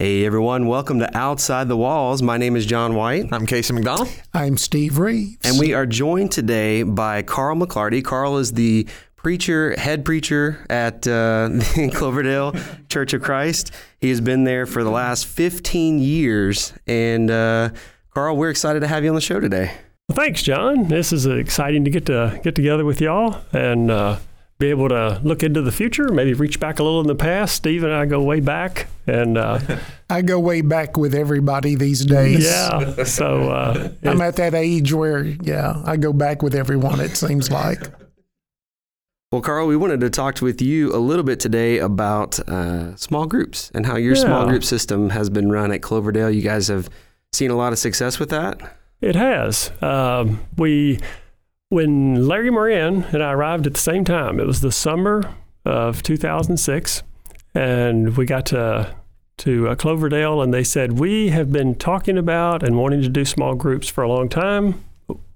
Hey everyone, welcome to Outside the Walls. My name is John White. I'm Casey McDonald. I'm Steve Reeves. And we are joined today by Carl McClarty. Carl is the preacher, head preacher at uh, Cloverdale Church of Christ. He has been there for the last 15 years. And uh, Carl, we're excited to have you on the show today. Well, thanks, John. This is exciting to get to get together with y'all and uh, be able to look into the future, maybe reach back a little in the past. Steve and I go way back, and uh, I go way back with everybody these days. Yeah, so uh, I'm at that age where, yeah, I go back with everyone. It seems like. Well, Carl, we wanted to talk with you a little bit today about uh, small groups and how your yeah. small group system has been run at Cloverdale. You guys have seen a lot of success with that. It has. Um, we, when Larry Moran and I arrived at the same time, it was the summer of 2006, and we got to to uh, Cloverdale, and they said we have been talking about and wanting to do small groups for a long time.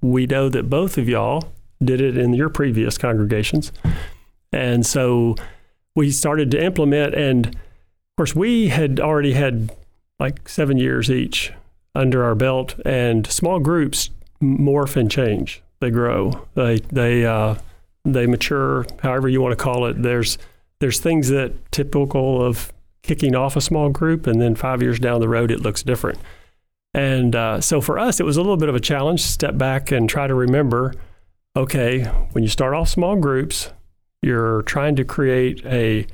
We know that both of y'all did it in your previous congregations. And so we started to implement. And of course, we had already had like seven years each under our belt, and small groups morph and change. They grow. They they uh, they mature. However you want to call it. There's there's things that typical of kicking off a small group, and then five years down the road, it looks different. And uh, so for us, it was a little bit of a challenge to step back and try to remember okay, when you start off small groups, you're trying to create a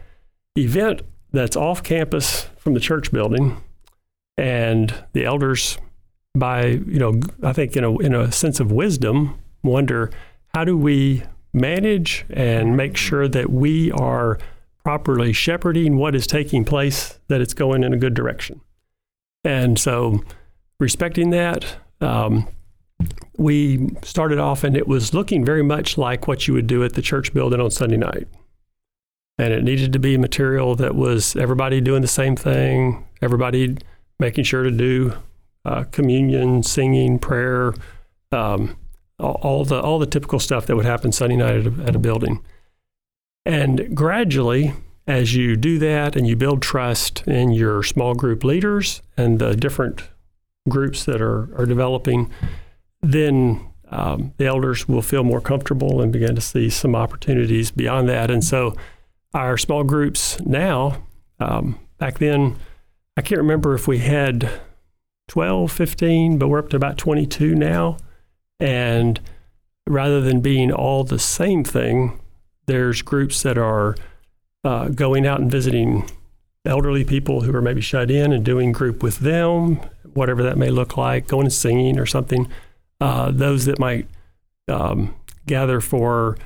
event that's off campus from the church building, and the elders, by you know, I think in a in a sense of wisdom, wonder how do we manage and make sure that we are properly shepherding what is taking place, that it's going in a good direction, and so respecting that. Um, we started off and it was looking very much like what you would do at the church building on Sunday night. And it needed to be material that was everybody doing the same thing, everybody making sure to do uh, communion, singing, prayer, um, all, the all the typical stuff that would happen Sunday night at a, at a building. And gradually, as you do that and you build trust in your small group leaders and the different groups that are, are developing, then um, the elders will feel more comfortable and begin to see some opportunities beyond that. And so our small groups now, um, back then, I can't remember if we had 12, 15, but we're up to about 22 now. And rather than being all the same thing, there's groups that are uh, going out and visiting elderly people who are maybe shut in and doing group with them, whatever that may look like, going and singing or something uh, those that might um, gather for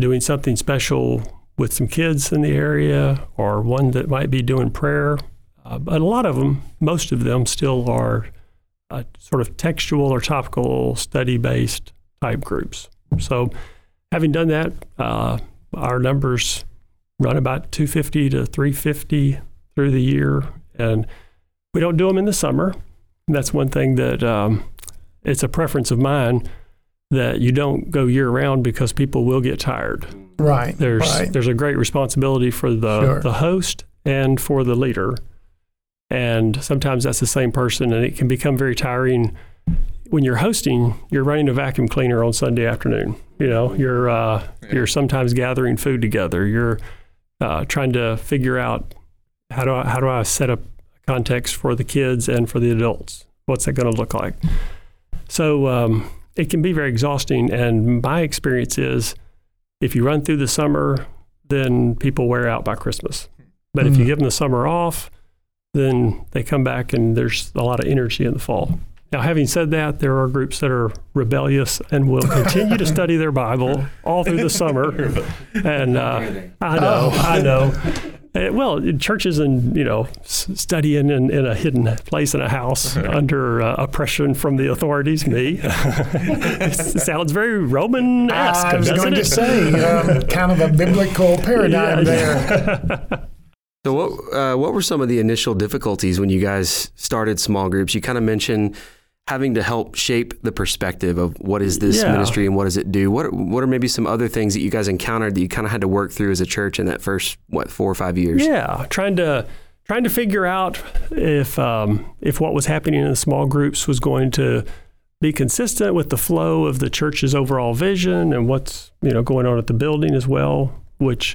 doing something special with some kids in the area, or one that might be doing prayer. Uh, but a lot of them, most of them, still are uh, sort of textual or topical study based type groups. So, having done that, uh, our numbers run about 250 to 350 through the year, and we don't do them in the summer. That's one thing that um, it's a preference of mine that you don't go year round because people will get tired. Right. There's right. there's a great responsibility for the sure. the host and for the leader. And sometimes that's the same person and it can become very tiring when you're hosting, you're running a vacuum cleaner on Sunday afternoon. You know, you're uh, yeah. you're sometimes gathering food together. You're uh, trying to figure out how do I how do I set up context for the kids and for the adults. What's that going to look like? So um, it can be very exhausting. And my experience is if you run through the summer, then people wear out by Christmas. But mm-hmm. if you mm-hmm. give them the summer off, then they come back and there's a lot of energy in the fall. Now, having said that, there are groups that are rebellious and will continue to study their Bible all through the summer. And uh, I know, I know. Uh, well, churches and you know studying in, in a hidden place in a house under uh, oppression from the authorities. Me, it sounds very Roman-esque. I was going it? to say, um, kind of a biblical paradigm yeah. there. So, what uh, what were some of the initial difficulties when you guys started small groups? You kind of mentioned having to help shape the perspective of what is this yeah. ministry and what does it do? What what are maybe some other things that you guys encountered that you kind of had to work through as a church in that first what four or five years? Yeah, trying to trying to figure out if um, if what was happening in the small groups was going to be consistent with the flow of the church's overall vision and what's you know going on at the building as well. Which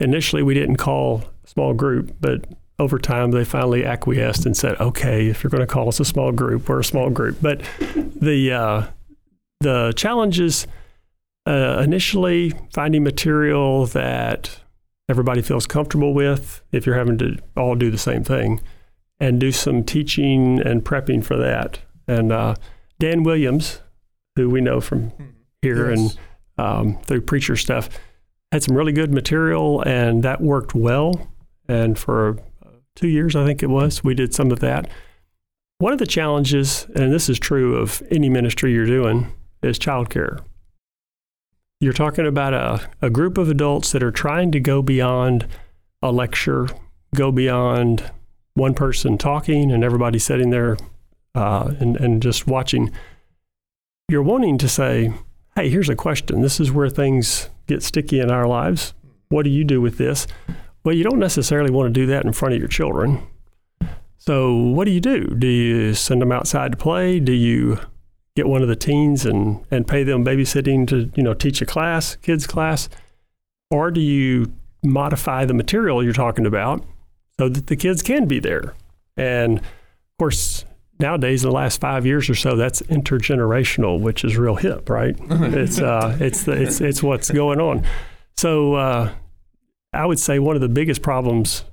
initially we didn't call small group, but over time they finally acquiesced and said, "Okay, if you're going to call us a small group, we're a small group." But the uh, the challenges uh, initially finding material that everybody feels comfortable with. If you're having to all do the same thing, and do some teaching and prepping for that. And uh, Dan Williams, who we know from here Yes. and um, through preacher stuff, had some really good material, and that worked well. And for two years, I think it was, we did some of that. One of the challenges, and this is true of any ministry you're doing, is childcare. You're talking about a, a group of adults that are trying to go beyond a lecture, go beyond one person talking and everybody sitting there uh, and, and just watching. You're wanting to say, hey, here's a question. This is where things get sticky in our lives. What do you do with this? Well, you don't necessarily want to do that in front of your children. So, what do you do? Do you send them outside to play? Do you get one of the teens and, and pay them babysitting to you know teach a class, kids class, or do you modify the material you're talking about so that the kids can be there? And of course, nowadays, in the last five years or so, that's intergenerational, which is real hip, right? it's uh, it's the, it's it's what's going on. So uh, I would say one of the biggest problems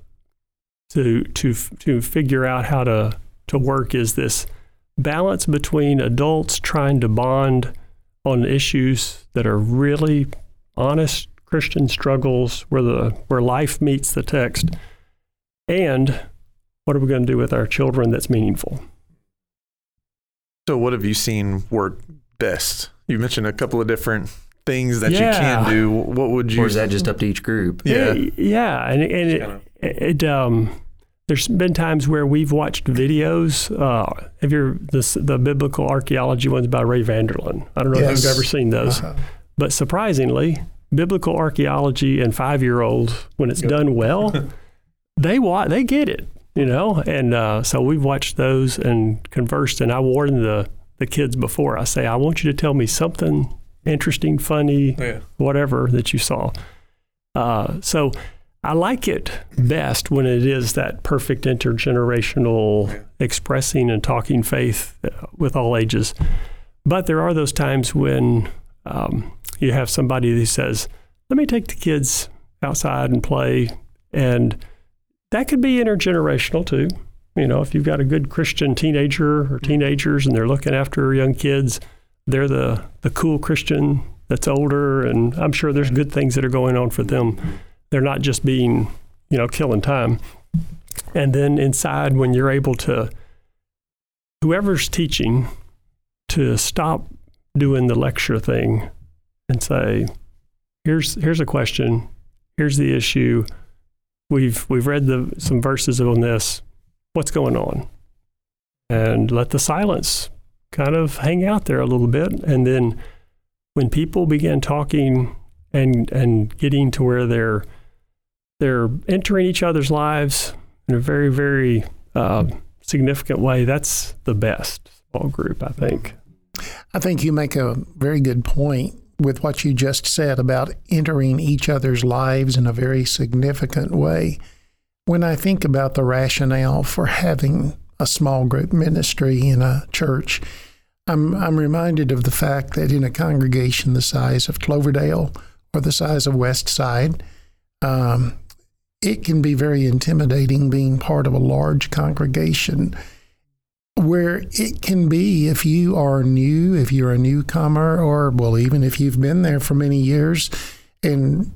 to to to figure out how to to work is this balance between adults trying to bond on issues that are really honest Christian struggles where the where life meets the text and what are we going to do with our children that's meaningful So, what have you seen work best? You mentioned a couple of different things that Yeah. you can do. What would you? Or is that just up to each group? Yeah. Eh, yeah and, and it, kinda- it um there's been times where we've watched videos. Uh, have you the the biblical archaeology ones by Ray Vander Laan? I don't know if you've ever seen those. Uh-huh. But surprisingly, biblical archaeology and five year olds, when it's done well, they wa- they get it, you know. And uh, so we've watched those and conversed. And I warned the the kids before. I say, I want you to tell me something interesting, funny, Yeah. whatever that you saw. Uh, so I like it best when it is that perfect intergenerational Yeah. expressing and talking faith uh, with all ages. But there are those times when um, you have somebody who says, "Let me take the kids outside and play," and that could be intergenerational too. You know, if you've got a good Christian teenager or teenagers and they're looking after young kids, they're the the cool Christian that's older, and I'm sure there's good things that are going on for them. They're not just being, you know, killing time. And then inside, when you're able to, whoever's teaching, to stop doing the lecture thing and say, "Here's here's a question, here's the issue. We've we've read the some verses on this. What's going on?" And let the silence kind of hang out there a little bit, and then when people begin talking and and getting to where they're they're entering each other's lives in a very very uh, significant way, that's the best small group, I think. I think you make a very good point with what you just said about entering each other's lives in a very significant way. When I think about the rationale for having a small group ministry in a church, I'm, I'm reminded of the fact that in a congregation the size of Cloverdale or the size of West Side, um, it can be very intimidating being part of a large congregation where it can be if you are new, if you're a newcomer, or well, even if you've been there for many years and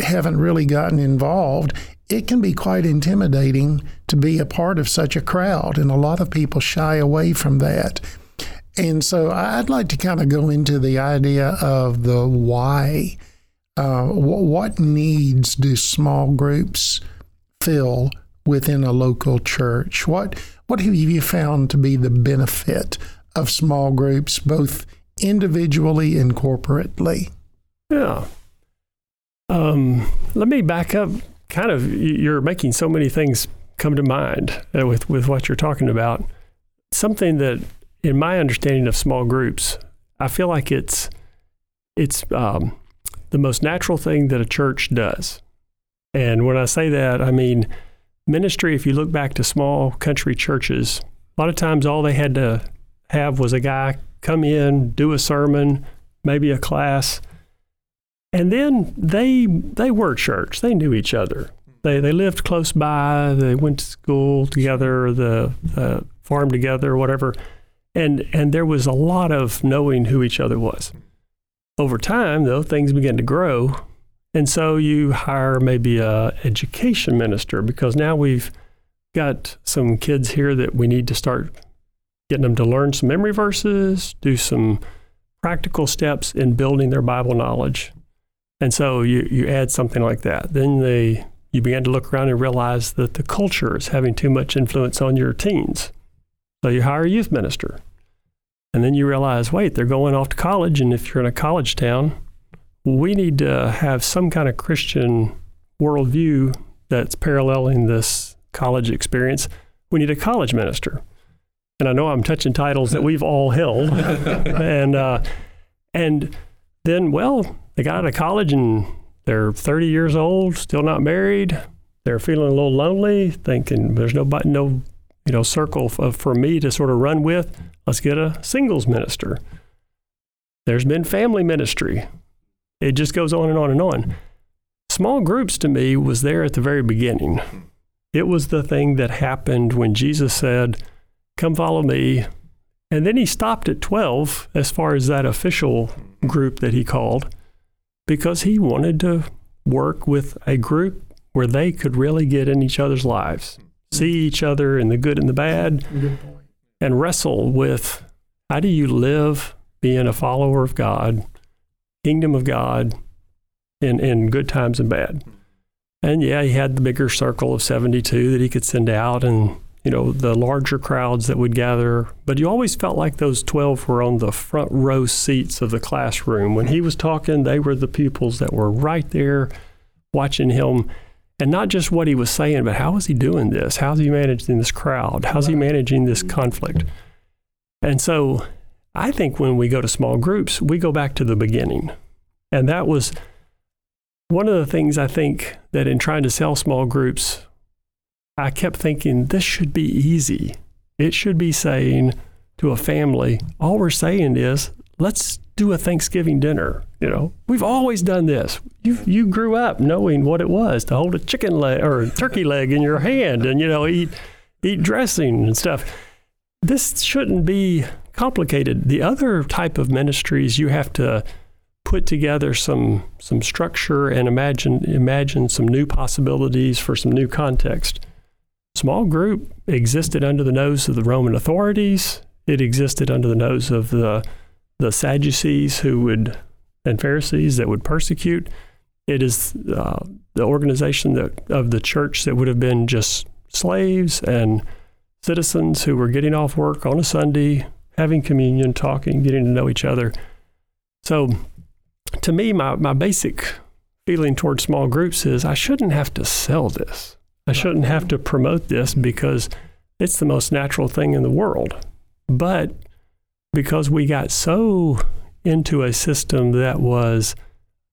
haven't really gotten involved, it can be quite intimidating to be a part of such a crowd. And a lot of people shy away from that. And so I'd like to kind of go into the idea of the why. Uh, what needs do small groups fill within a local church? What what have you found to be the benefit of small groups, both individually and corporately? Yeah. Um, let me back up. Kind of, you're making so many things come to mind uh, with with what you're talking about. Something that, in my understanding of small groups, I feel like it's it's um, the most natural thing that a church does. And when I say that, I mean ministry. If you look back to small country churches, a lot of times all they had to have was a guy come in, do a sermon, maybe a class, and then they they were church. They knew each other. They they lived close by. They went to school together, the uh, farm together, whatever. And and there was a lot of knowing who each other was. Over time, though, things began to grow, and so you hire maybe a education minister because now we've got some kids here that we need to start getting them to learn some memory verses, do some practical steps in building their Bible knowledge. And so you, you add something like that. Then they you begin to look around and realize that the culture is having too much influence on your teens. So you hire a youth minister. And then you realize, wait, they're going off to college. And if you're in a college town, we need to have some kind of Christian worldview that's paralleling this college experience. We need a college minister and I know I'm touching titles that we've all held, and uh, and then well, they got out of college and they're 30 years old, still not married. They're feeling a little lonely, thinking there's nobody, no you know circle f- for me to sort of run with. Let's get a singles minister. There's been family ministry. It just goes on and on and on. Small groups to me was there at the very beginning. It was the thing that happened when Jesus said, Come follow me. And then he stopped at 12 as far as that official group that he called because he wanted to work with a group where they could really get in each other's lives, see each other in the good and the bad, and wrestle with how do you live being a follower of God, kingdom of God, in, in good times and bad. And yeah, he had the bigger circle of 72 that he could send out and you know, the larger crowds that would gather. But you always felt like those 12 were on the front row seats of the classroom. When he was talking, they were the pupils that were right there watching him. And not just what he was saying, but how is he doing this? How's he managing this crowd? How's he managing this mm-hmm. conflict? And so I think when we go to small groups, we go back to the beginning. And that was one of the things I think that in trying to sell small groups, I kept thinking this should be easy. It should be saying to a family, all we're saying is, let's do a Thanksgiving dinner. You know, we've always done this. You you grew up knowing what it was to hold a chicken leg or a turkey leg in your hand and you know eat eat dressing and stuff. This shouldn't be complicated. The other type of ministries you have to put together some some structure and imagine imagine some new possibilities for some new context small group existed under the nose of the Roman authorities. It existed under the nose of the the Sadducees who would and Pharisees that would persecute. It is uh, the organization that of the church that would have been just slaves and citizens who were getting off work on a Sunday, having communion, talking, getting to know each other. So, to me, my, my basic feeling towards small groups is I shouldn't have to sell this. I shouldn't have to promote this because it's the most natural thing in the world. But because we got so into a system that was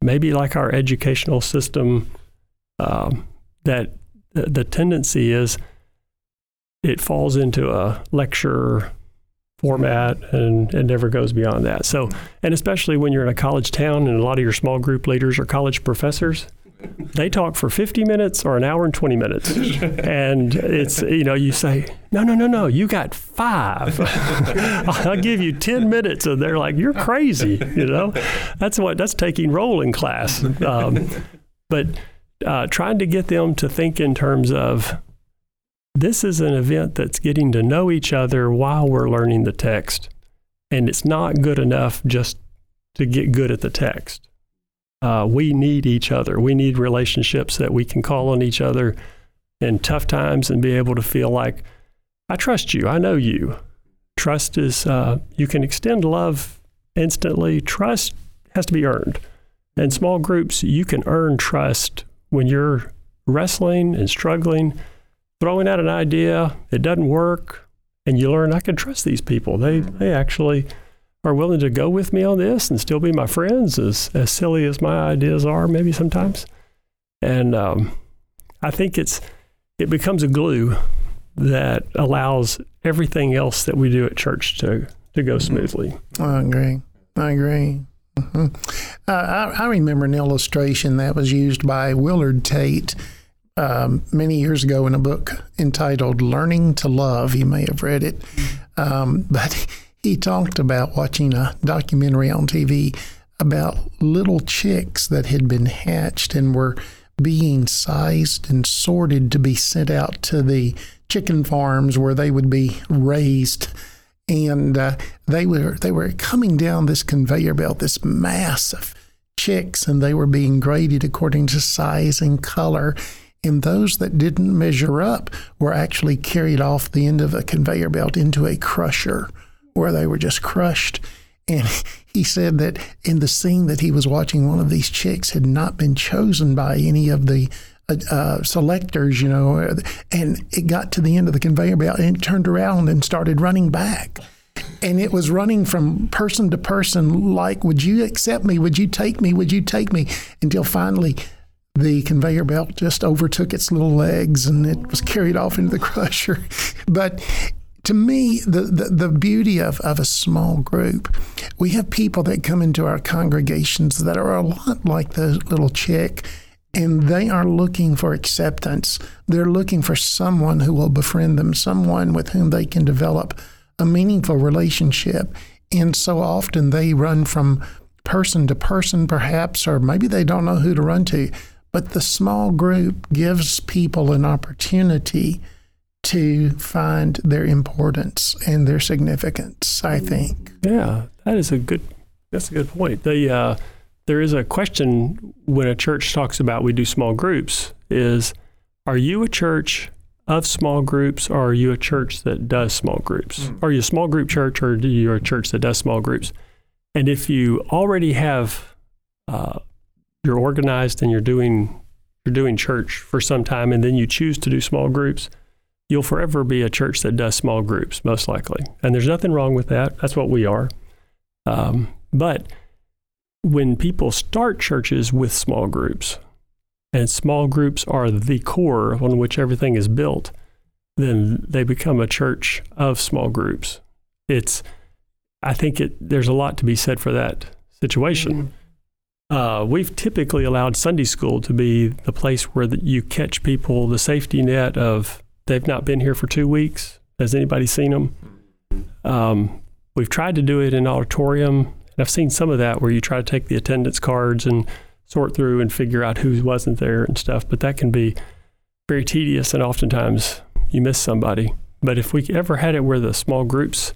maybe like our educational system, um, that the, the tendency is it falls into a lecture format and it never goes beyond that. So, and especially when you're in a college town and a lot of your small group leaders are college professors, they talk for 50 minutes or an hour and 20 minutes. and it's, you know, you say, no, no, no, no, you got five. I'll give you 10 minutes. And they're like, you're crazy. You know, that's what, that's taking roll in class. Um, but uh, trying to get them to think in terms of this is an event that's getting to know each other while we're learning the text. And it's not good enough just to get good at the text uh, we need each other. We need relationships that we can call on each other in tough times and be able to feel like, I trust you. I know you. Trust is, uh, you can extend love instantly. Trust has to be earned. In small groups, you can earn trust when you're wrestling and struggling throwing out an idea, it doesn't work, and you learn I can trust these people. They they actually are willing to go with me on this and still be my friends, as as silly as my ideas are, maybe sometimes. And um, I think it's it becomes a glue that allows everything else that we do at church to to go smoothly. I agree. I agree. hmm Uh, I, I remember an illustration that was used by Willard Tate um, many years ago in a book entitled Learning to Love. You may have read it. Um, but he talked about watching a documentary on TV about little chicks that had been hatched and were being sized and sorted to be sent out to the chicken farms where they would be raised and uh, they were they were coming down this conveyor belt, this mass of chicks, and they were being graded according to size and color. And those that didn't measure up were actually carried off the end of a conveyor belt into a crusher, where they were just crushed. And he said that in the scene that he was watching, one of these chicks had not been chosen by any of the uh, uh, selectors, you know, and it got to the end of the conveyor belt and turned around and started running back. And it was running from person to person, like, Would you accept me? Would you take me? Would you take me? Until finally the conveyor belt just overtook its little legs and it was carried off into the crusher. But to me, the, the, the beauty of, of a small group, we have people that come into our congregations that are a lot like the little chick and they are looking for acceptance. They're looking for someone who will befriend them, someone with whom they can develop a meaningful relationship. And so often they run from person to person, perhaps, or maybe they don't know who to run to. But the small group gives people an opportunity to find their importance and their significance, I think. Yeah, that is a good. That's a good point. The uh, there is a question when a church talks about we do small groups is are you a church of small groups or are you a church that does small groups? Mm. Are you a small group church or are you a church that does small groups? And if you already have uh, you're organized and you're doing you're doing church for some time and then you choose to do small groups, you'll forever be a church that does small groups, most likely. And there's nothing wrong with that. That's what we are. Um, but when people start churches with small groups, and small groups are the core on which everything is built, then they become a church of small groups. It's, I think it. There's a lot to be said for that situation. Uh, we've typically allowed Sunday school to be the place where the, you catch people, the safety net of they've not been here for two weeks. Has anybody seen them? Um, we've tried to do it in auditorium, and I've seen some of that where you try to take the attendance cards and sort through and figure out who wasn't there and stuff. But that can be very tedious, and oftentimes you miss somebody. But if we ever had it where the small groups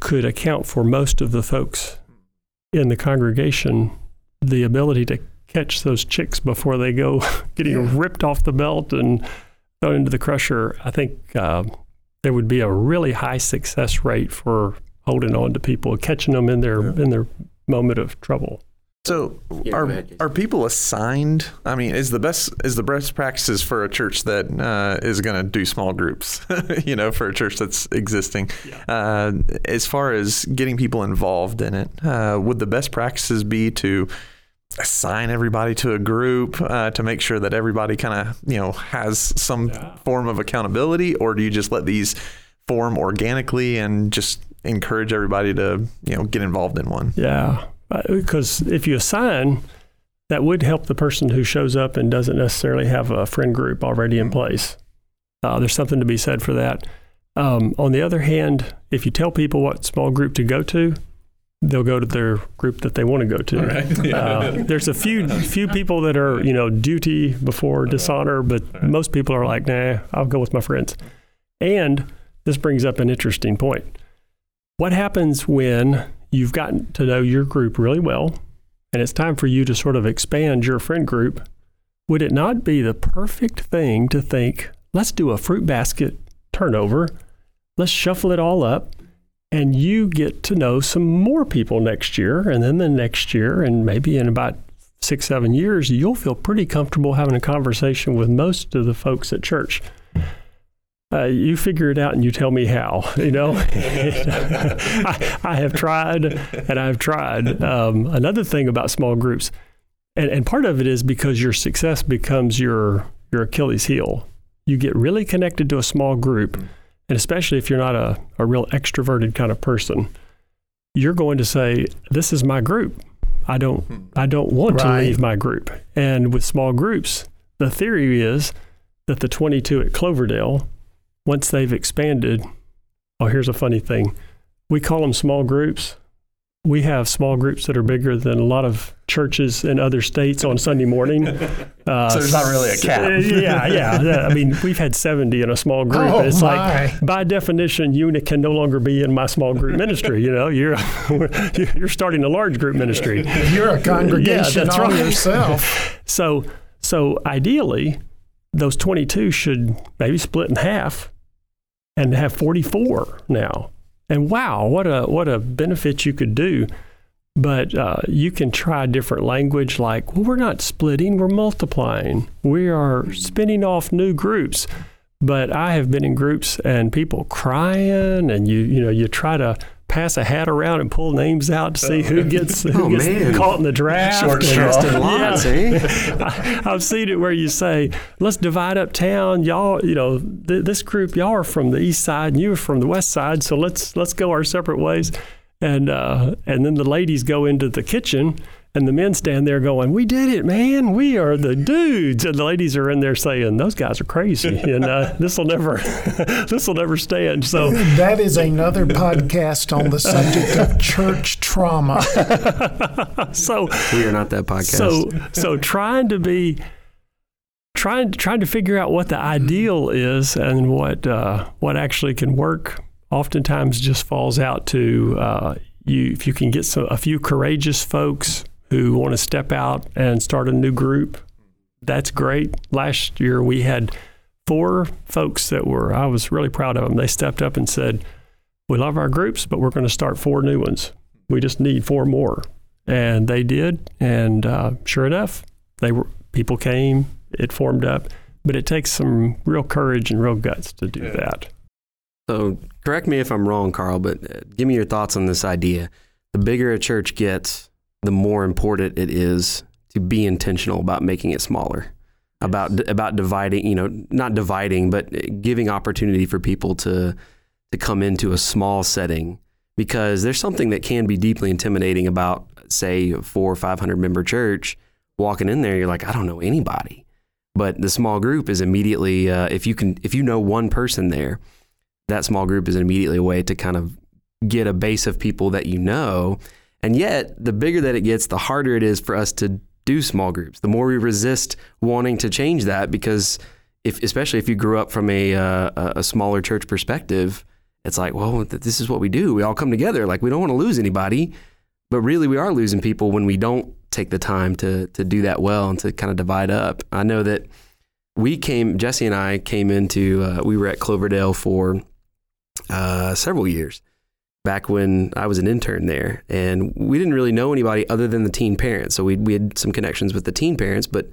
could account for most of the folks in the congregation, the ability to catch those chicks before they go getting Yeah. ripped off the belt and thrown into the crusher, I think uh, there would be a really high success rate for holding on to people, catching them in their in their moment of trouble. So Yeah, are ahead, are people assigned? I mean, is the best is the best practices for a church that uh, is going to do small groups? you know, for a church that's existing. Uh, as far as getting people involved in it, uh, would the best practices be to assign everybody to a group uh, to make sure that everybody kind of you know has some Yeah. form of accountability, or do you just let these form organically and just encourage everybody to you know get involved in one? Yeah, because if you assign, that would help the person who shows up and doesn't necessarily have a friend group already in place. Uh, there's something to be said for that. Um, on the other hand, if you tell people what small group to go to, they'll go to their group that they want to go to. Uh, there's a few few people that are you know duty before dishonor, but most people are like, nah, I'll go with my friends. And this brings up an interesting point. What happens when you've gotten to know your group really well, and it's time for you to sort of expand your friend group? Would it not be the perfect thing to think, let's do a fruit basket turnover, let's shuffle it all up, and you get to know some more people next year, and then the next year, and maybe in about six, seven years, you'll feel pretty comfortable having a conversation with most of the folks at church. uh, you figure it out and you tell me how. You know, I, I, have tried and I've tried. Um, another thing about small groups, and, and part of it is because your success becomes your your Achilles heel. You get really connected to a small group, and especially if you're not a, a real extroverted kind of person, you're going to say, "This is my group. I don't hmm. I don't want right. to leave my group." And with small groups, the theory is that the 22 at Cloverdale once they've expanded, oh, here's a funny thing. We call them small groups. We have small groups that are bigger than a lot of churches in other states on Sunday morning. Uh, so there's not really a cap. yeah, yeah. I mean, we've had 70 in a small group. Oh, it's my. like, by definition, you can no longer be in my small group ministry. You know, you're you're starting a large group ministry. You're a congregation yeah, all right. yourself. so, so ideally, those 22 should maybe split in half and have 44 now. And wow, what a what a benefit you could do. But uh, you can try different language like, well, we're not splitting, we're multiplying. We are spinning off new groups. But I have been in groups and people crying, and you you know you try to pass a hat around and pull names out to see who gets, who oh, gets caught in the draft. Short straw. Lots, yeah. eh? I, have seen it where you say, let's divide up town. Y'all, you know, th- this group, y'all are from the east side and you are from the west side, so let's let's go our separate ways. And uh, and then the ladies go into the kitchen and the men stand there going, "We did it, man! We are the dudes." And the ladies are in there saying, "Those guys are crazy, and uh, this will never, this will never stand." So that is another podcast on the subject of church trauma. so we are not that podcast. So so trying to be. Trying, trying to figure out what the ideal is and what uh, what actually can work oftentimes just falls out to uh, you if you can get some, a few courageous folks who want to step out and start a new group, that's great. Last year we had four folks that were, I was really proud of them. They stepped up and said, We love our groups, but we're going to start four new ones. We just need four more. And they did. And uh, sure enough, they were, people came, it formed up. But it takes some real courage and real guts to do yeah. that. So, correct me if I'm wrong, Carl, but uh, give me your thoughts on this idea. The bigger a church gets, the more important it is to be intentional about making it smaller about about dividing you know not dividing but giving opportunity for people to to come into a small setting. Because there's something that can be deeply intimidating about say four or five hundred member church walking in there you're like I don't know anybody. But the small group is immediately uh, if you can if you know one person there that small group is immediately a way to kind of get a base of people that you know and yet, the bigger that it gets, the harder it is for us to do small groups. The more we resist wanting to change that because if especially if you grew up from a uh, a smaller church perspective, it's like, well, this is what we do. We all come together. Like we don't want to lose anybody, but really we are losing people when we don't take the time to to do that well and to kind of divide up. I know that we came, Jesse and I came into, uh, we were at Cloverdale for uh, several years, back when I was an intern there, and we didn't really know anybody other than the teen parents. So we we had some connections with the teen parents, but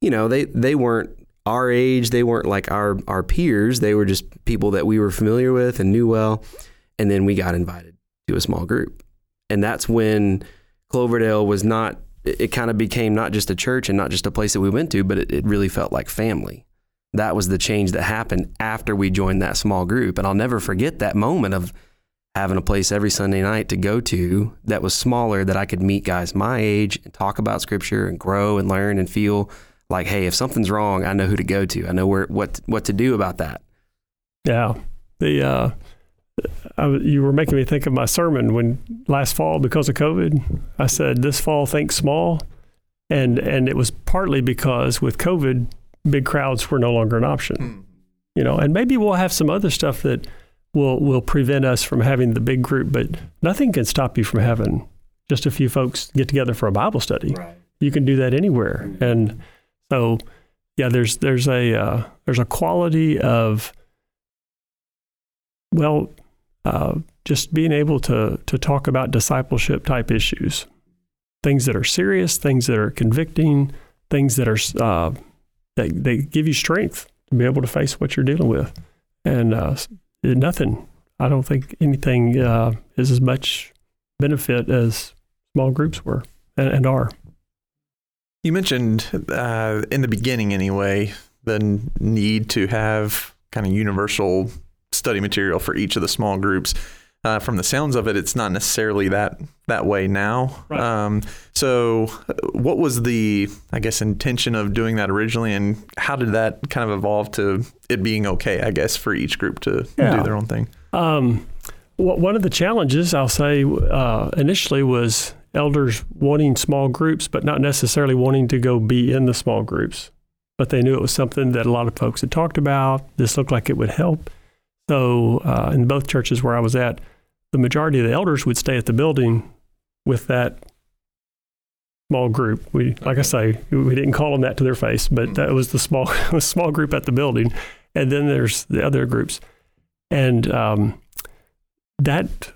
you know they they weren't our age. They weren't like our our peers. They were just people that we were familiar with and knew well. And then we got invited to a small group, and that's when Cloverdale was not. It, kind of became not just a church and not just a place that we went to, but it, it really felt like family. That was the change that happened after we joined that small group, and I'll never forget that moment of having a place every Sunday night to go to that was smaller that I could meet guys my age and talk about scripture and grow and learn and feel like, hey, if something's wrong, I know who to go to. I know where what what to do about that. Yeah, the uh, I, you were making me think of my sermon when last fall because of COVID. I said this fall think small, and and it was partly because with COVID, big crowds were no longer an option. Hmm. You know, and maybe we'll have some other stuff that will will prevent us from having the big group, but nothing can stop you from having just a few folks get together for a Bible study. Right. You can do that anywhere, and so yeah, there's there's a uh, there's a quality of well, uh, just being able to to talk about discipleship type issues, things that are serious, things that are convicting, things that are uh, that they give you strength to be able to face what you're dealing with and uh, nothing. I don't think anything uh, is as much benefit as small groups were and, and are. You mentioned uh, in the beginning, anyway, the need to have kind of universal study material for each of the small groups. Uh, from the sounds of it, it's not necessarily that that way now. Right. Um, so, what was the, I guess, intention of doing that originally, and how did that kind of evolve to it being okay, I guess, for each group to Yeah. do their own thing? Um, one of the challenges I'll say uh, initially was elders wanting small groups, but not necessarily wanting to go be in the small groups. But they knew it was something that a lot of folks had talked about. This looked like it would help. So, uh, in both churches where I was at, the majority of the elders would stay at the building with that small group. We, like I say, we didn't call them that to their face, but that was the small, small group at the building. And then there's the other groups, and um, that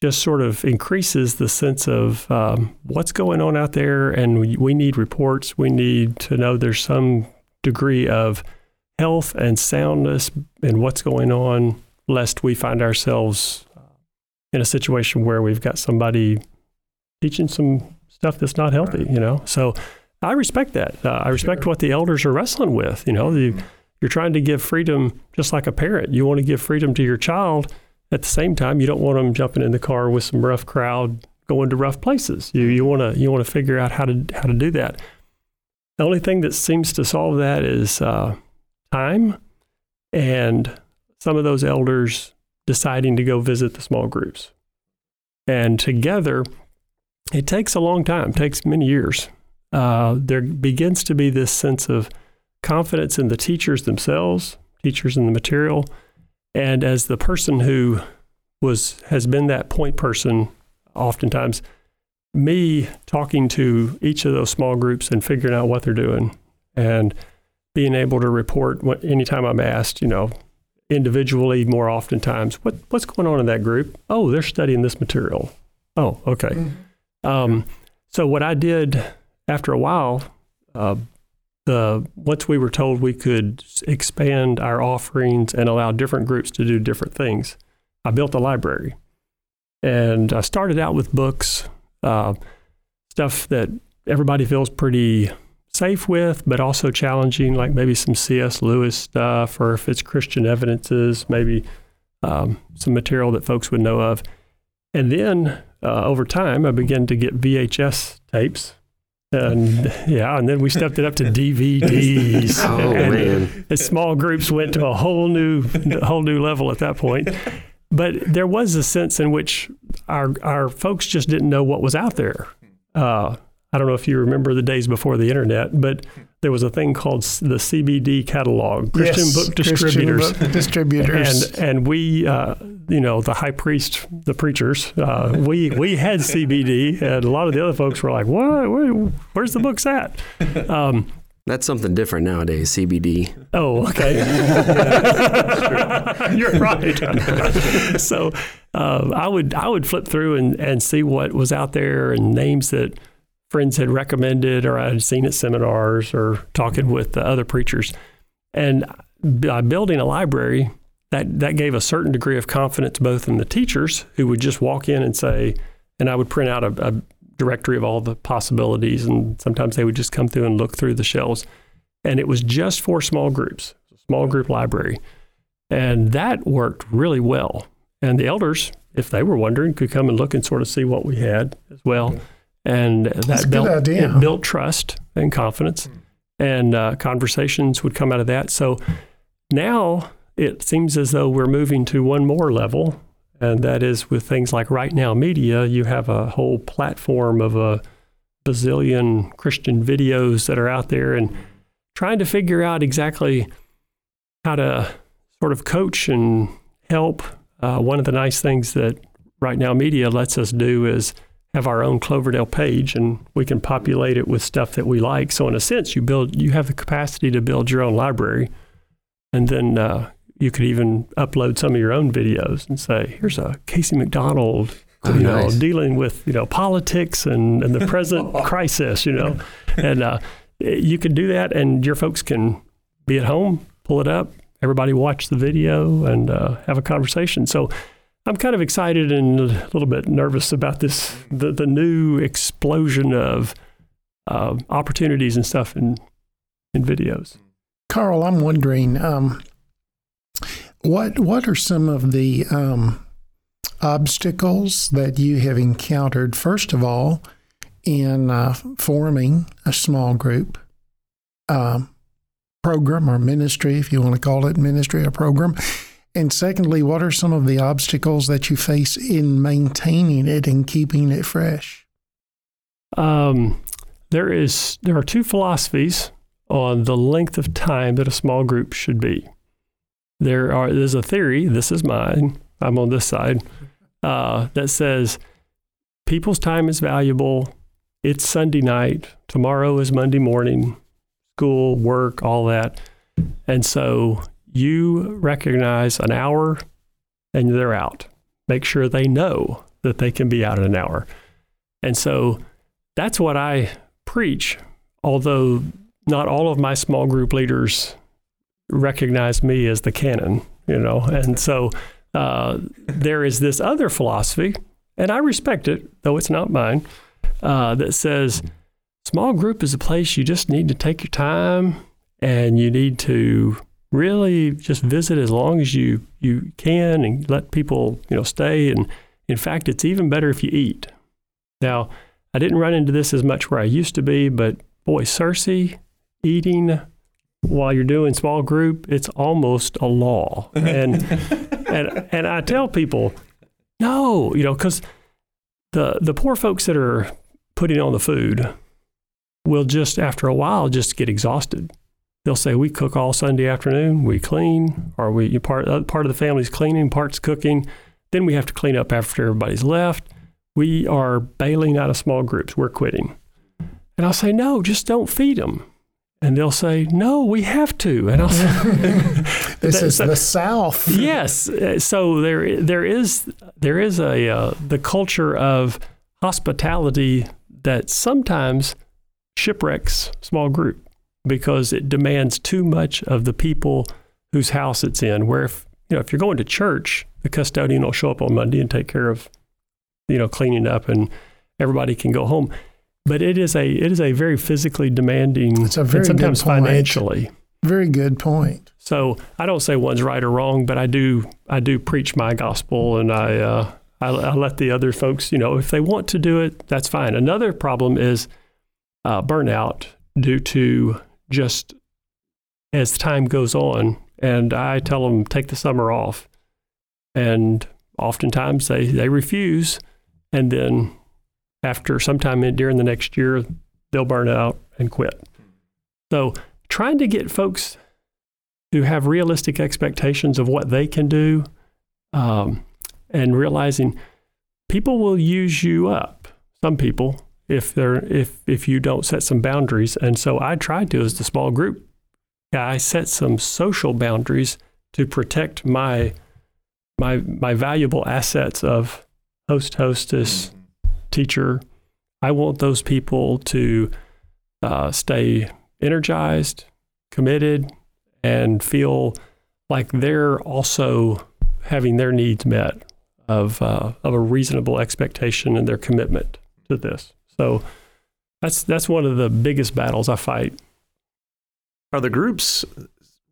just sort of increases the sense of um, what's going on out there, and we, we need reports. We need to know there's some degree of health and soundness in what's going on, lest we find ourselves in a situation where we've got somebody teaching some stuff that's not healthy. You know, so I respect that. Uh, I respect what the elders are wrestling with. You know, the, you're trying to give freedom, just like a parent. You want to give freedom to your child at the same time, you don't want them jumping in the car with some rough crowd going to rough places. You you want to you want to figure out how to how to do that. The only thing that seems to solve that is uh, time, and some of those elders deciding to go visit the small groups, and together, it takes a long time. Takes many years. Uh, there begins to be this sense of confidence in the teachers themselves, teachers in the material and as the person who was has been that point person, oftentimes, me talking to each of those small groups and figuring out what they're doing, and being able to report what, anytime I'm asked, you know, individually more oftentimes, what what's going on in that group? Oh, they're studying this material. Oh, okay. Um, so what I did after a while, uh, the once we were told we could expand our offerings and allow different groups to do different things, I built a library, and I started out with books, uh, stuff that everybody feels pretty safe with, but also challenging, like maybe some C.S. Lewis stuff, or if it's Christian evidences, maybe um, some material that folks would know of. And then uh, over time, I began to get VHS tapes. And yeah, and then we stepped it up to DVDs. Oh and man, the small groups went to a whole new, whole new level at that point. But there was a sense in which our our folks just didn't know what was out there. Uh, I don't know if you remember the days before the internet, but there was a thing called the CBD catalog, Christian Yes, Book Christian Distributors. book distributors. And and we, uh, you know, the high priest, the preachers, uh, we we had CBD, and a lot of the other folks were like, "What? Where, where's the books at?" Um, that's something different nowadays. CBD. Oh, okay. You're right. so uh, I would I would flip through and, and see what was out there and names that friends had recommended or I had seen at seminars or talking with the other preachers. And by building a library, that, that gave a certain degree of confidence both in the teachers who would just walk in and say, and I would print out a, a directory of all the possibilities, and sometimes they would just come through and look through the shelves. And it was just for small groups, small group library. And that worked really well. And the elders, if they were wondering, could come and look and sort of see what we had as well. And that built, it built trust and confidence, and uh, conversations would come out of that. So now it seems as though we're moving to one more level, and that is with things like RightNow Media. You have a whole platform of a bazillion Christian videos that are out there, and trying to figure out exactly how to sort of coach and help. Uh, one of the nice things that RightNow Media lets us do is have our own Cloverdale page, and we can populate it with stuff that we like. So in a sense, you build, you have the capacity to build your own library, and then uh, you could even upload some of your own videos and say, "Here's a Casey McDonald." Oh, you know, nice. dealing with you know politics and, and the present crisis, you know, and uh, you can do that, and your folks can be at home, pull it up, everybody watch the video and uh, have a conversation. So I'm kind of excited and a little bit nervous about this the, the new explosion of uh, opportunities and stuff in in videos. Carl, I'm wondering um, what what are some of the um, obstacles that you have encountered? First of all, in uh, forming a small group um, program or ministry, if you want to call it ministry or program. And secondly, what are some of the obstacles that you face in maintaining it and keeping it fresh? Um, there is there are two philosophies on the length of time that a small group should be. There are there's a theory. This is mine. I'm on this side uh, that says people's time is valuable. It's Sunday night. Tomorrow is Monday morning. School, work, all that, and so you recognize an hour, and they're out. Make sure they know that they can be out in an hour, and so that's what I preach. Although not all of my small group leaders recognize me as the canon, you know, and so uh, there is this other philosophy, and I respect it, though it's not mine, uh, that says small group is a place you just need to take your time and you need to really just visit as long as you you can and let people you know stay. And in fact it's even better if you eat. Now i didn't run into this as much where i used to be but boy Searcy eating while you're doing small group it's almost a law. And and and i tell people no you know because the the poor folks that are putting on the food will just after a while just get exhausted they'll say we cook all Sunday afternoon, we clean, or we part uh, part of the family's cleaning, part's cooking. Then we have to clean up after everybody's left. We are bailing out of small groups. We're quitting. And I'll say, no, just don't feed them. And they'll say, no, we have to. And I'll say, this is the South. yes. So there, there is, there is a uh, the culture of hospitality that sometimes shipwrecks small group because it demands too much of the people whose house it's in. Where if you know if you're going to church, the custodian will show up on Monday and take care of you know cleaning up, and everybody can go home. But it is a it is a very physically demanding, it's a very and sometimes financially. Very good point. So I don't say one's right or wrong, but I do I do preach my gospel, and I uh, I, I let the other folks you know if they want to do it, that's fine. Another problem is uh, burnout due to just as time goes on. And I tell them, take the summer off. And oftentimes they, they refuse. And then after sometime in, during the next year, they'll burn out and quit. So trying to get folks who have realistic expectations of what they can do um, and realizing people will use you up. Some people, if they're if if you don't set some boundaries. And so I tried to, as the small group I set some social boundaries to protect my my my valuable assets of host, hostess, teacher. I want those people to uh, stay energized, committed, and feel like they're also having their needs met of uh, of a reasonable expectation and their commitment to this. So that's that's one of the biggest battles I fight. Are the groups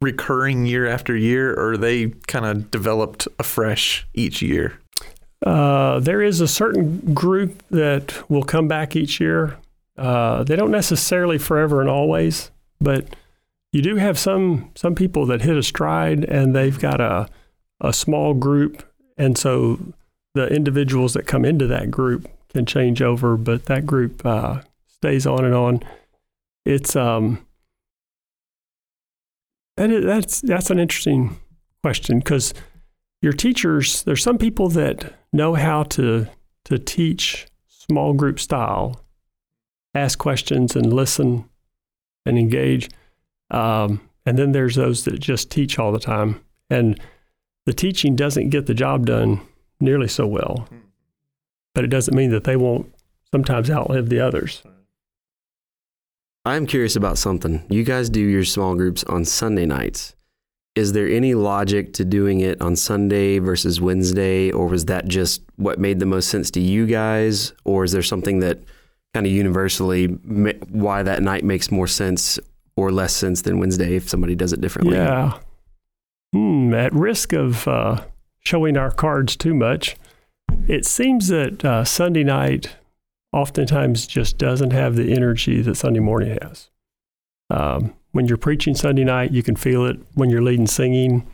recurring year after year, or are they kind of developed afresh each year? Uh, there is a certain group that will come back each year. Uh, they don't necessarily forever and always, but you do have some some people that hit a stride and they've got a a small group, and so the individuals that come into that group can change over, but that group uh, stays on and on. It's um, that is, that's that's an interesting question because your teachers, there's some people that know how to to teach small group style, ask questions and listen and engage, um, and then there's those that just teach all the time, and the teaching doesn't get the job done nearly so well but it doesn't mean that they won't sometimes outlive the others. I'm curious about something. You guys do your small groups on Sunday nights. is there any logic to doing it on Sunday versus Wednesday, or was that just what made the most sense to you guys, or is there something that kind of universally why that night makes more sense or less sense than Wednesday if somebody does it differently? Yeah. Hmm, at risk of uh, showing our cards too much, it seems that uh, Sunday night oftentimes just doesn't have the energy that Sunday morning has. Um, when you're preaching Sunday night, you can feel it. When you're leading singing,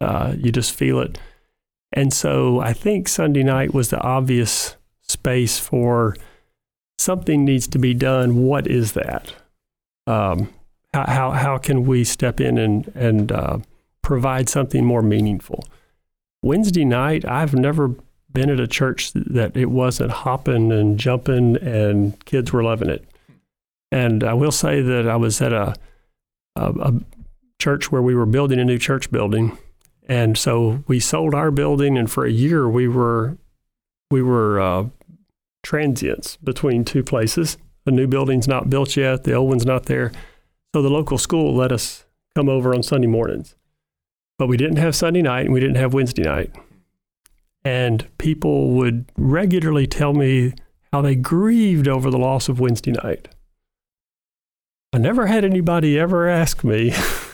uh, you just feel it. And so I think Sunday night was the obvious space for something needs to be done. What is that? Um, how, how, can we step in and, and uh, provide something more meaningful? Wednesday night, I've never been at a church that it wasn't hopping and jumping and kids were loving it. And I will say that I was at a, a, a church where we were building a new church building. And so we sold our building, and for a year we were we were uh, transients between two places. The new building's not built yet; the old one's not there. So the local school let us come over on Sunday mornings, but we didn't have Sunday night and we didn't have Wednesday night. And people would regularly tell me how they grieved over the loss of Wednesday night. I never had anybody ever ask me,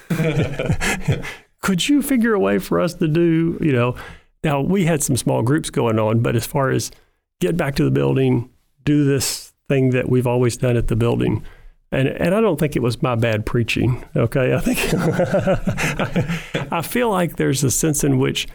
could you figure a way for us to do, you know, now we had some small groups going on, but as far as get back to the building, do this thing that we've always done at the building. And, and I don't think it was my bad preaching. Okay. I think I feel like there's a sense in which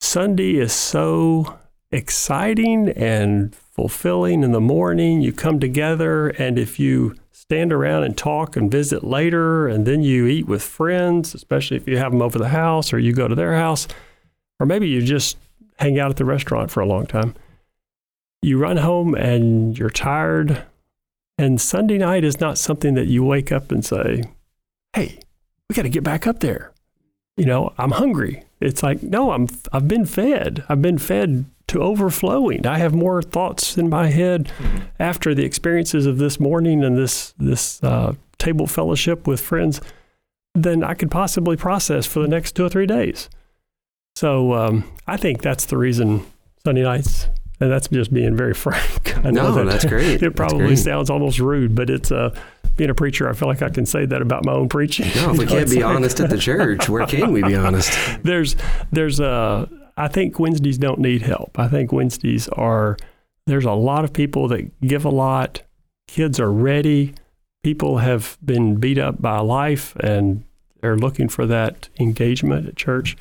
Sunday is so exciting and fulfilling in the morning. You come together, and if you stand around and talk and visit later, and then you eat with friends, especially if you have them over the house or you go to their house, or maybe you just hang out at the restaurant for a long time. You run home and you're tired, and Sunday night is not something that you wake up and say, Hey, we got to get back up there. You know, I'm hungry. It's like, no, I'm I've been fed. I've been fed to overflowing. I have more thoughts in my head mm-hmm. after the experiences of this morning and this this uh, table fellowship with friends than I could possibly process for the next two or three days. So um, I think that's the reason Sunday nights, and that's just being very frank. I know no, that that's great. It probably great. sounds almost rude, but it's uh, being a preacher. I feel like I can say that about my own preaching. No, if we can't be honest at the church, where can we be honest? There's there's a I think Wednesdays don't need help. I think Wednesdays are, there's a lot of people that give a lot. Kids are ready. People have been beat up by life and they're looking for that engagement at church.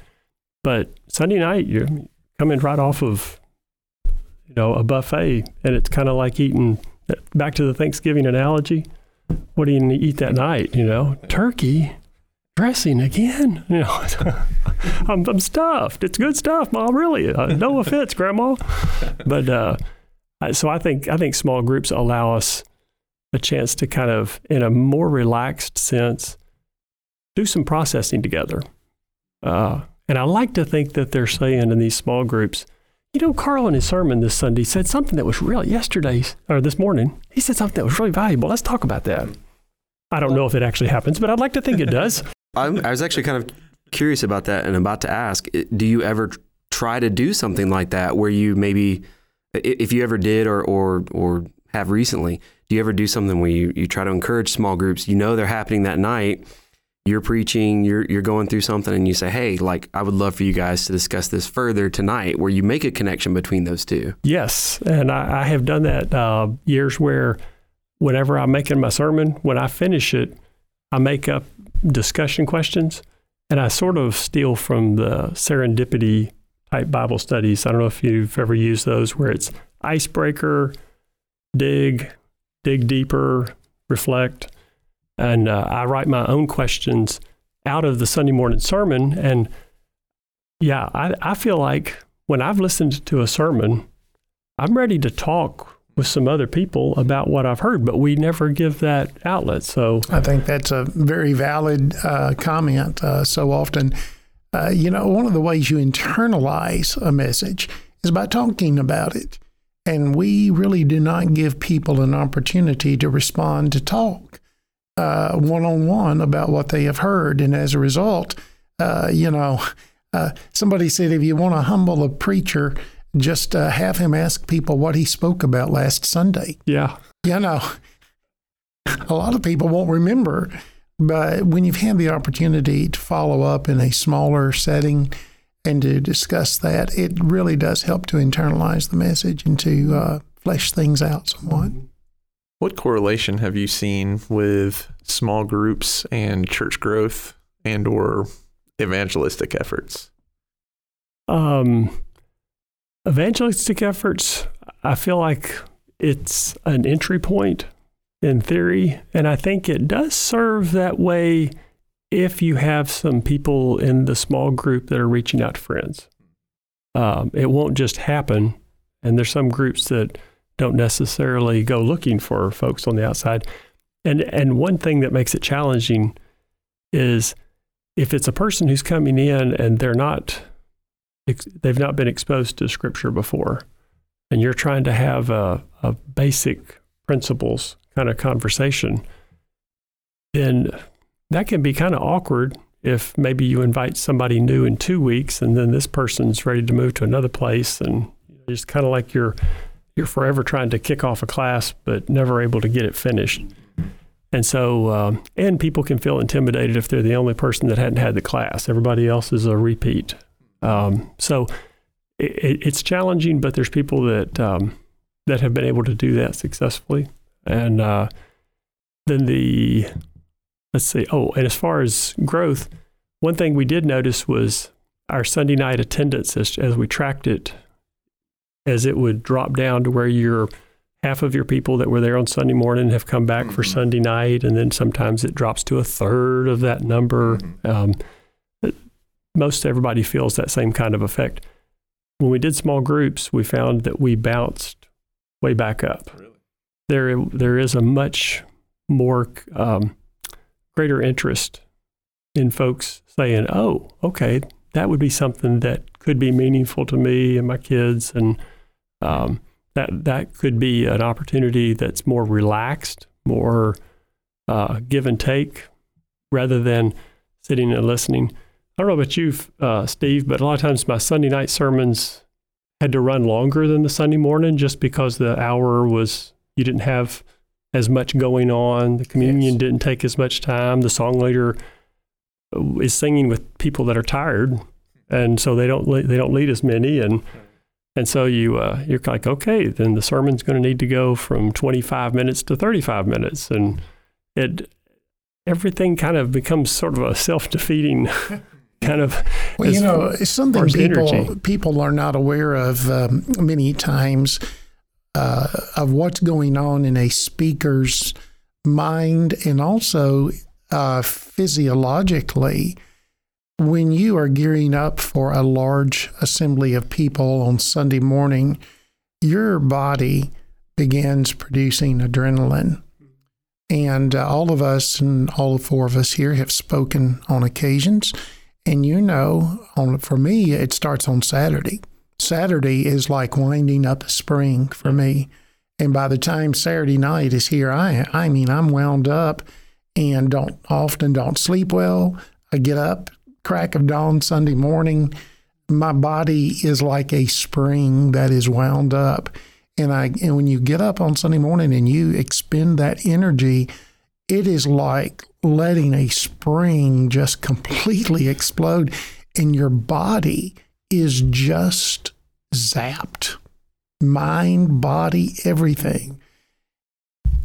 But Sunday night, you're coming right off of, you know, a buffet and it's kind of like eating, back to the Thanksgiving analogy. What do you eat that night? You know, turkey dressing again. You know, I'm, I'm, stuffed. It's good stuff, Mom. Really, uh, no offense, Grandma. But uh, so I think I think small groups allow us a chance to kind of, in a more relaxed sense, do some processing together. Uh, and I like to think that they're saying in these small groups, you know, Carl in his sermon this Sunday said something that was real yesterday or this morning. He said something that was really valuable. Let's talk about that. I don't know if it actually happens, but I'd like to think it does. I was actually kind of curious about that and about to ask do you ever try to do something like that where you maybe, if you ever did or, or, or have recently, do you ever do something where you, you try to encourage small groups? You know they're happening that night. You're preaching, you're, you're going through something, and you say, Hey, like, I would love for you guys to discuss this further tonight, where you make a connection between those two. Yes. And I, I have done that uh, years where whenever I'm making my sermon, when I finish it, I make up discussion questions. And I sort of steal from the serendipity type Bible studies. I don't know if you've ever used those where it's icebreaker, dig, dig deeper, reflect. And uh, I write my own questions out of the Sunday morning sermon. And yeah, I, I feel like when I've listened to a sermon, I'm ready to talk with some other people about what I've heard, but we never give that outlet. So I think that's a very valid uh, comment. Uh, so often, uh, you know, one of the ways you internalize a message is by talking about it. And we really do not give people an opportunity to respond to talk one on one about what they have heard. And as a result, Uh, you know, uh, somebody said if you want to humble a preacher, just uh, have him ask people what he spoke about last Sunday. Yeah. You know, a lot of people won't remember, but when you've had the opportunity to follow up in a smaller setting and to discuss that, it really does help to internalize the message and to uh, flesh things out somewhat. What correlation have you seen with small groups and church growth and or evangelistic efforts? Um, evangelistic efforts, I feel like it's an entry point in theory, and I think it does serve that way if you have some people in the small group that are reaching out to friends. Um, it won't just happen, and there's some groups that don't necessarily go looking for folks on the outside. And and one thing that makes it challenging is if it's a person who's coming in and they're not they've not been exposed to scripture before and you're trying to have a, a basic principles kind of conversation then that can be kind of awkward if maybe you invite somebody new in two weeks and then this person's ready to move to another place and it's kind of like you're you're forever trying to kick off a class but never able to get it finished. And so, um, and people can feel intimidated if they're the only person that hadn't had the class. Everybody else is a repeat. Um, so it, it's challenging, but there's people that um, that have been able to do that successfully. And uh, then the let's see. Oh, and as far as growth, one thing we did notice was our Sunday night attendance as, as we tracked it as it would drop down to where you're half of your people that were there on Sunday morning have come back mm-hmm. for Sunday night, and then sometimes it drops to a third of that number. Mm-hmm. Um, most everybody feels that same kind of effect. When we did small groups, we found that we bounced way back up. Really? There, there is a much more um, greater interest in folks saying, "Oh, okay, that would be something that could be meaningful to me and my kids," and um, that that could be an opportunity that's more relaxed, more uh, give and take, rather than sitting and listening. I don't know about you, uh, Steve, but a lot of times my Sunday night sermons had to run longer than the Sunday morning just because the hour was you didn't have as much going on. The communion yes. didn't take as much time. The song leader is singing with people that are tired, and so they don't they don't lead as many and. And so you uh, you're like, okay, then the sermon's going to need to go from 25 minutes to 35 minutes, and it everything kind of becomes sort of a self defeating kind of. Well, you know, it's something people energy. people are not aware of um, many times uh, of what's going on in a speaker's mind, and also uh, physiologically when you are gearing up for a large assembly of people on Sunday morning, your body begins producing adrenaline. And uh, all of us and all four of us here have spoken on occasions. And you know, on, for me, it starts on Saturday. Saturday is like winding up a spring for me. And by the time Saturday night is here, I I mean I'm wound up and don't often don't sleep well. I get up crack of dawn Sunday morning, my body is like a spring that is wound up. And I and when you get up on Sunday morning and you expend that energy, it is like letting a spring just completely explode and your body is just zapped. Mind, body, everything.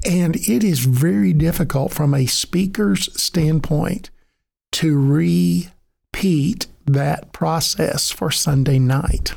And it is very difficult from a speaker's standpoint to re repeat that process for Sunday night.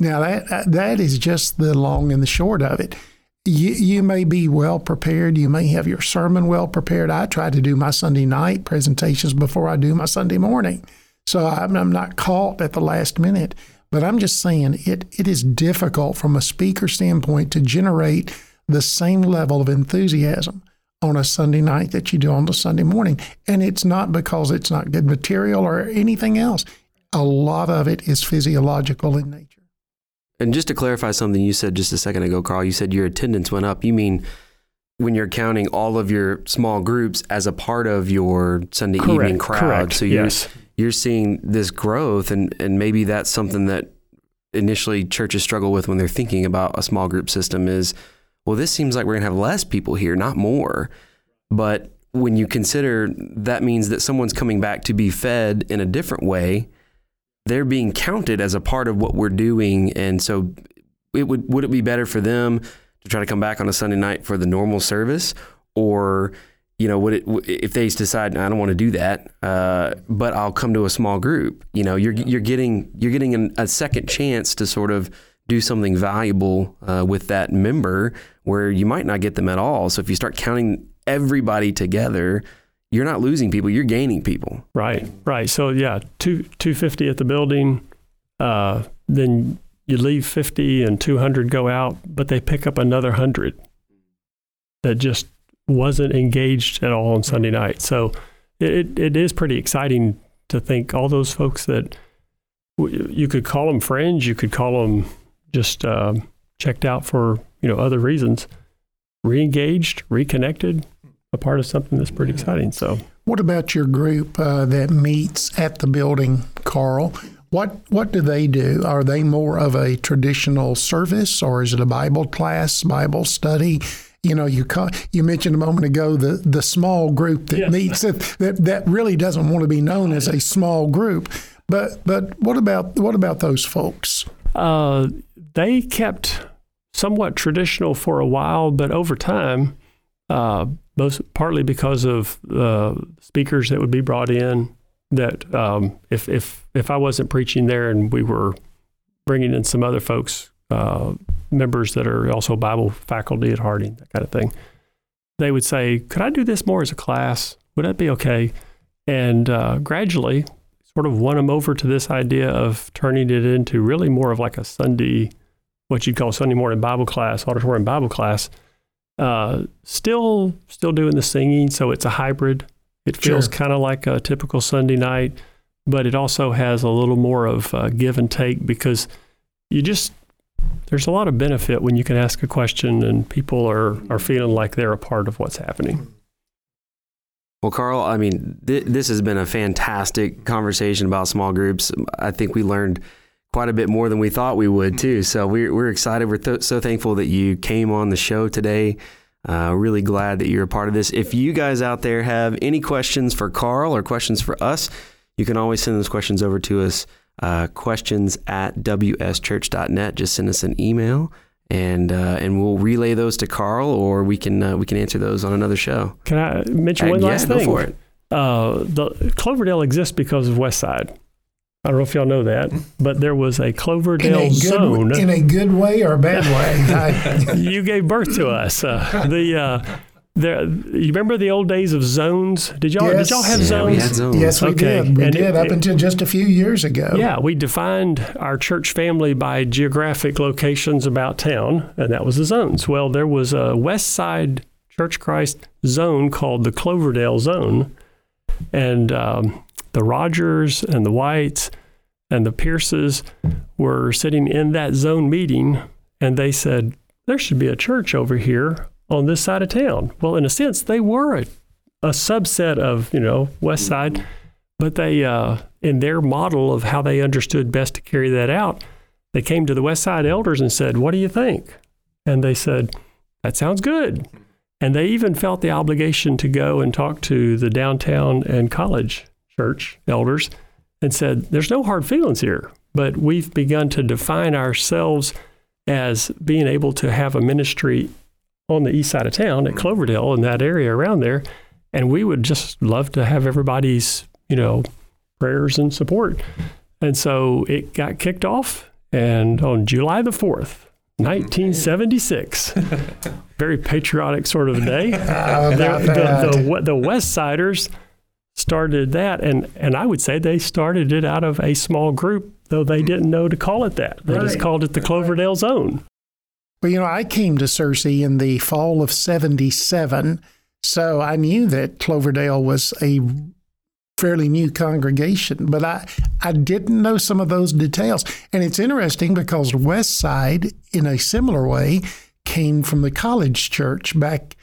Now that that is just the long and the short of it. You, you may be well prepared. You may have your sermon well prepared. I try to do my Sunday night presentations before I do my Sunday morning, so I'm, I'm not caught at the last minute. But I'm just saying it it is difficult from a speaker standpoint to generate the same level of enthusiasm on a Sunday night that you do on the Sunday morning. And it's not because it's not good material or anything else. A lot of it is physiological in nature. And just to clarify something you said just a second ago, Carl, you said your attendance went up. You mean when you're counting all of your small groups as a part of your Sunday correct, evening crowd. Correct. So you're yes. you're seeing this growth, and and maybe that's something that initially churches struggle with when they're thinking about a small group system is, well, this seems like we're gonna have less people here, not more. But when you consider that means that someone's coming back to be fed in a different way, they're being counted as a part of what we're doing, and so it would would it be better for them to try to come back on a Sunday night for the normal service, or you know, would it if they decide I don't want to do that, uh, but I'll come to a small group? You know, you're you're getting you're getting an, a second chance to sort of do something valuable uh, with that member where you might not get them at all. So if you start counting everybody together, you're not losing people; you're gaining people. Right, right. So yeah, two two fifty at the building, uh, then you leave fifty and two hundred go out, but they pick up another hundred that just wasn't engaged at all on Sunday night. So it it is pretty exciting to think all those folks that you could call them friends, you could call them just uh, checked out for you know other reasons, reengaged, reconnected, a part of something that's pretty exciting. So, what about your group uh, that meets at the building, Carl? What what do they do? Are they more of a traditional service, or is it a Bible class, Bible study? You know, you you mentioned a moment ago the the small group that yes. meets that, that that really doesn't want to be known as a small group. But but what about what about those folks? Uh, they kept somewhat traditional for a while, but over time, uh, both partly because of uh, speakers that would be brought in. That um, if if if I wasn't preaching there and we were bringing in some other folks, uh, members that are also Bible faculty at Harding, that kind of thing, they would say, "Could I do this more as a class? Would that be okay?" And uh, gradually, sort of won them over to this idea of turning it into really more of like a Sunday, what you'd call Sunday morning Bible class, auditorium Bible class uh, still, still doing the singing, so it's a hybrid. It feels sure. kind of like a typical Sunday night, but it also has a little more of give and take because you just there's a lot of benefit when you can ask a question and people are are feeling like they're a part of what's happening. Well, Carl, I mean, th- this has been a fantastic conversation about small groups. I think we learned quite a bit more than we thought we would too. So we're we're excited. We're th- so thankful that you came on the show today. Uh, really glad that you're a part of this. If you guys out there have any questions for Carl or questions for us, you can always send those questions over to us. Uh, questions at wschurch.net. Just send us an email and uh, and we'll relay those to Carl, or we can uh, we can answer those on another show. Can I mention one last yeah, thing? Go for it. Uh, the Cloverdale exists because of Westside. I don't know if y'all know that, but there was a Cloverdale in a good, zone in a good way or a bad way. you gave birth to us. Uh, the uh, there, you remember the old days of zones? Did y'all yes. did y'all have yeah, zones? We had zones. Yes, we okay. did. We and did it, up until just a few years ago. Yeah, we defined our church family by geographic locations about town, and that was the zones. Well, there was a West Side Church Christ zone called the Cloverdale Zone, and um, the Rogers and the Whites and the Pierces were sitting in that zone meeting, and they said, There should be a church over here on this side of town. Well, in a sense, they were a, a subset of, you know, West Side, but they, uh, in their model of how they understood best to carry that out, they came to the West Side elders and said, What do you think? And they said, That sounds good. And they even felt the obligation to go and talk to the downtown and college church elders and said, There's no hard feelings here, but we've begun to define ourselves as being able to have a ministry on the east side of town at Cloverdale in that area around there. And we would just love to have everybody's, you know, prayers and support. And so it got kicked off. And on July the 4th, 1976, very patriotic sort of day, the, the, the, the West Siders started that, and and I would say they started it out of a small group, though they didn't know to call it that. They right. just called it the Cloverdale Zone. Well, you know, I came to Searcy in the fall of '77, so I knew that Cloverdale was a fairly new congregation, but I, I didn't know some of those details. And it's interesting because West Side, in a similar way, came from the college church back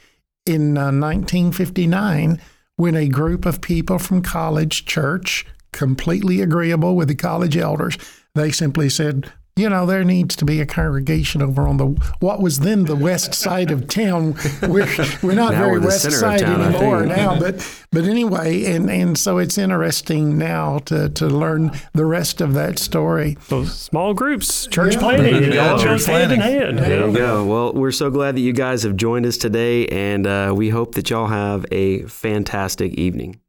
in uh, 1959 when a group of people from College Church completely agreeable with the college elders. They simply said, you know, there needs to be a congregation over on the what was then the west side of town. We're we're not very we're west side town, anymore now, but but anyway, and and so it's interesting now to to learn the rest of that story. Those small groups, church Yeah. planting, There it all Church goes hand in hand. There you you go. Well, we're so glad that you guys have joined us today, and uh, we hope that y'all have a fantastic evening.